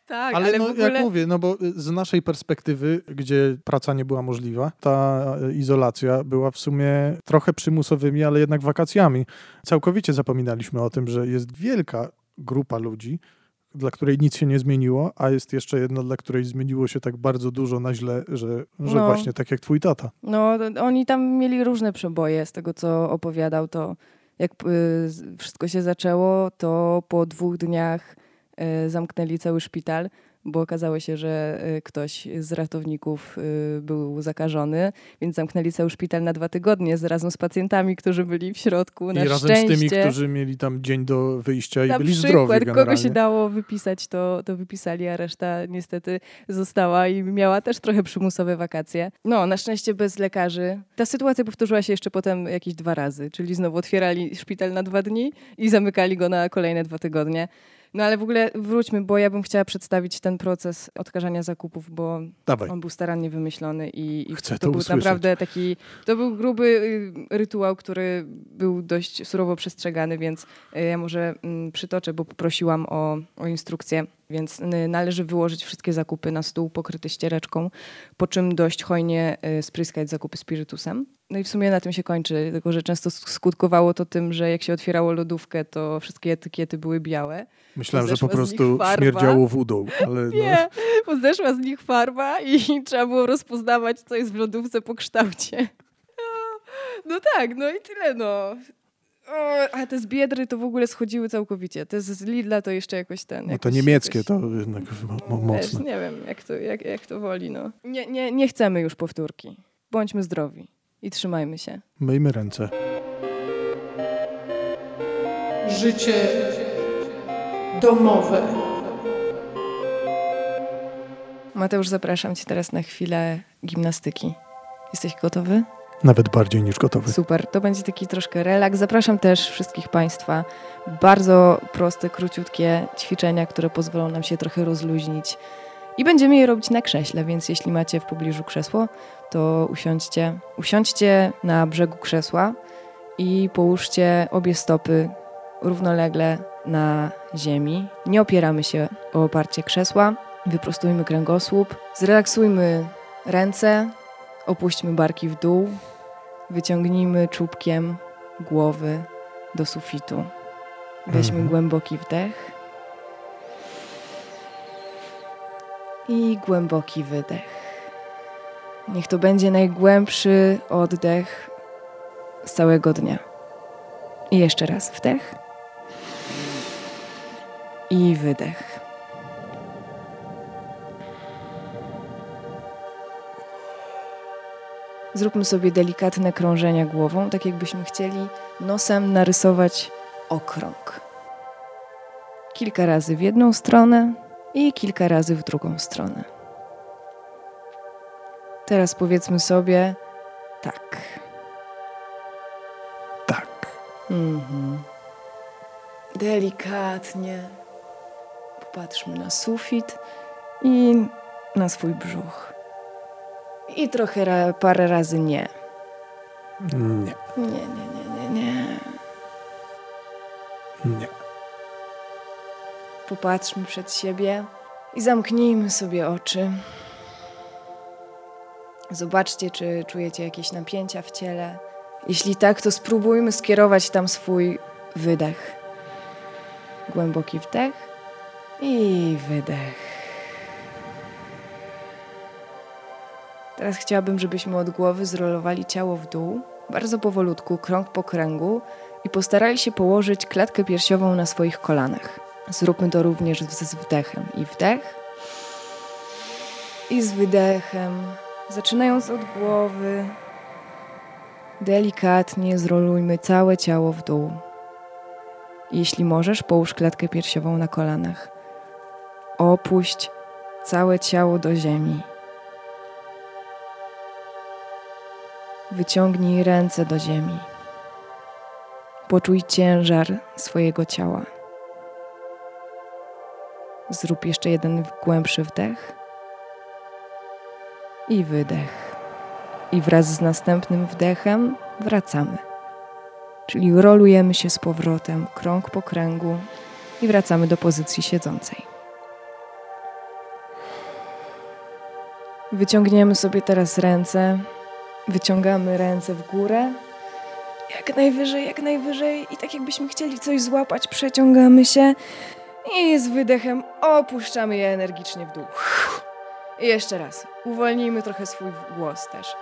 Tak, Ale, ale, no, ogóle... jak mówię, no bo y, z naszej perspektywy, gdzie praca nie była możliwa, ta y, izolacja była w sumie trochę przymusowymi, ale jednak wakacjami. Całkowicie zapominaliśmy o tym, że jest wielka grupa ludzi, dla której nic się nie zmieniło, a jest jeszcze jedna, dla której zmieniło się tak bardzo dużo na źle, że, że No. właśnie tak jak twój tata. No, oni tam mieli różne przeboje z tego, co opowiadał. To jak y, wszystko się zaczęło, to po dwóch dniach y, zamknęli cały szpital, bo okazało się, że y, ktoś z ratowników y, był zakażony, więc zamknęli cały szpital na dwa tygodnie z razem z pacjentami, którzy byli w środku. Na I razem szczęście, z tymi, którzy mieli tam dzień do wyjścia i na byli przykład, zdrowi kogo generalnie. się dało wypisać, to, to wypisali, a reszta niestety została i miała też trochę przymusowe wakacje. No, na szczęście bez lekarzy. Ta sytuacja powtórzyła się jeszcze potem jakieś dwa razy, czyli znowu otwierali szpital na dwa dni i zamykali go na kolejne dwa tygodnie. No ale w ogóle wróćmy, bo ja bym chciała przedstawić ten proces odkażania zakupów, bo Dawaj. on był starannie wymyślony i, i to to był usłyszeć. naprawdę taki, to był gruby y, rytuał, który był dość surowo przestrzegany, więc y, ja może mm, przytoczę, bo poprosiłam o, o instrukcję. Więc należy wyłożyć wszystkie zakupy na stół pokryty ściereczką, po czym dość hojnie y, spryskać zakupy spirytusem. No i w sumie na tym się kończy, tylko że często skutkowało to tym, że jak się otwierało lodówkę, to wszystkie etykiety były białe. Myślałem, że po prostu śmierdziało wódą, ale no, Nie, bo zeszła z nich farba i trzeba było rozpoznawać, co jest w lodówce po kształcie. No tak, no i tyle, no. A te z Biedry to w ogóle schodziły całkowicie. Te z Lidla to jeszcze jakoś ten... no to niemieckie jakoś- to jednak mocne. nie wiem, jak to, jak, jak to woli, no. Nie, nie, nie chcemy już powtórki. Bądźmy zdrowi i trzymajmy się. Myjmy ręce. Życie domowe. Mateusz, zapraszam cię teraz na chwilę gimnastyki. Jesteś gotowy? Nawet bardziej niż gotowy. Super, to będzie taki troszkę relaks. Zapraszam też wszystkich Państwa. Bardzo proste, króciutkie ćwiczenia, które pozwolą nam się trochę rozluźnić. I będziemy je robić na krześle, więc jeśli macie w pobliżu krzesło, to usiądźcie. Usiądźcie na brzegu krzesła i połóżcie obie stopy równolegle na ziemi. Nie opieramy się o oparcie krzesła. Wyprostujmy kręgosłup, zrelaksujmy ręce, opuśćmy barki w dół, Wyciągnijmy czubkiem głowy do sufitu. Weźmy Mhm. głęboki wdech i głęboki wydech. Niech to będzie najgłębszy oddech z całego dnia. I jeszcze raz wdech i wydech. Zróbmy sobie delikatne krążenia głową, tak jakbyśmy chcieli nosem narysować okrąg. Kilka razy w jedną stronę i kilka razy w drugą stronę. Teraz powiedzmy sobie tak. Tak. Mhm. Delikatnie popatrzmy na sufit i na swój brzuch. I trochę ra- parę razy nie. Nie. Nie, nie, nie, nie, nie. Nie. Popatrzmy przed siebie i zamknijmy sobie oczy. Zobaczcie, czy czujecie jakieś napięcia w ciele. Jeśli tak, to spróbujmy skierować tam swój wydech. Głęboki wdech i wydech. Teraz chciałabym, żebyśmy od głowy zrolowali ciało w dół, bardzo powolutku, krąg po kręgu i postarali się położyć klatkę piersiową na swoich kolanach. Zróbmy to również z wdechem. I wdech, i z wydechem. Zaczynając od głowy, delikatnie zrolujmy całe ciało w dół. Jeśli możesz, połóż klatkę piersiową na kolanach. Opuść całe ciało do ziemi. Wyciągnij ręce do ziemi. Poczuj ciężar swojego ciała. Zrób jeszcze jeden głębszy wdech i wydech. I wraz z następnym wdechem wracamy. Czyli rolujemy się z powrotem, krąg po kręgu i wracamy do pozycji siedzącej. Wyciągniemy sobie teraz ręce, wyciągamy ręce w górę, jak najwyżej, jak najwyżej i tak jakbyśmy chcieli coś złapać, przeciągamy się i z wydechem opuszczamy je energicznie w dół. I jeszcze raz. Uwolnijmy trochę swój głos też.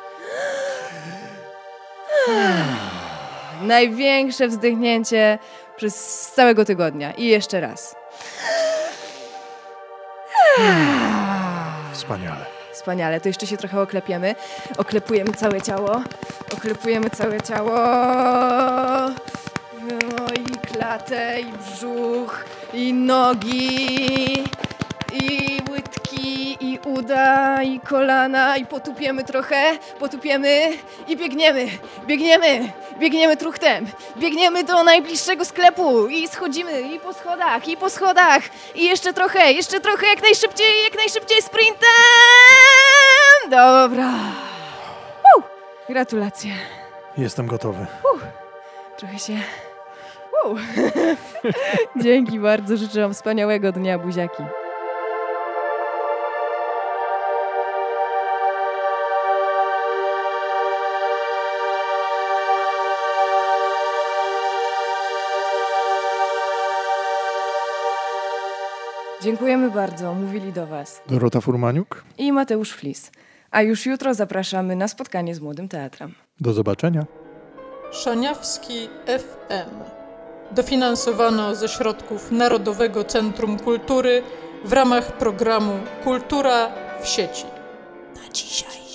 Największe wzdechnięcie przez całego tygodnia. I jeszcze raz. Wspaniale. Wspaniale, to jeszcze się trochę oklepiemy. Oklepujemy całe ciało. Oklepujemy całe ciało. I klatę, i brzuch, i nogi, i łydki, i uda i kolana i potupiemy trochę, potupiemy i biegniemy, biegniemy, biegniemy truchtem, biegniemy do najbliższego sklepu i schodzimy i po schodach, i po schodach i jeszcze trochę, jeszcze trochę, jak najszybciej, jak najszybciej sprintem! Dobra. Gratulacje. Jestem gotowy. Trochę się... Woo! Dzięki bardzo, życzę wam wspaniałego dnia, buziaki. Dziękujemy bardzo, mówili do Was. Dorota Furmaniuk, I Mateusz Flis. A już jutro zapraszamy na spotkanie z Młodym Teatrem. do zobaczenia. Szaniawski FM. Dofinansowano ze środków Narodowego Centrum Kultury w ramach programu Kultura w sieci. Na dzisiaj.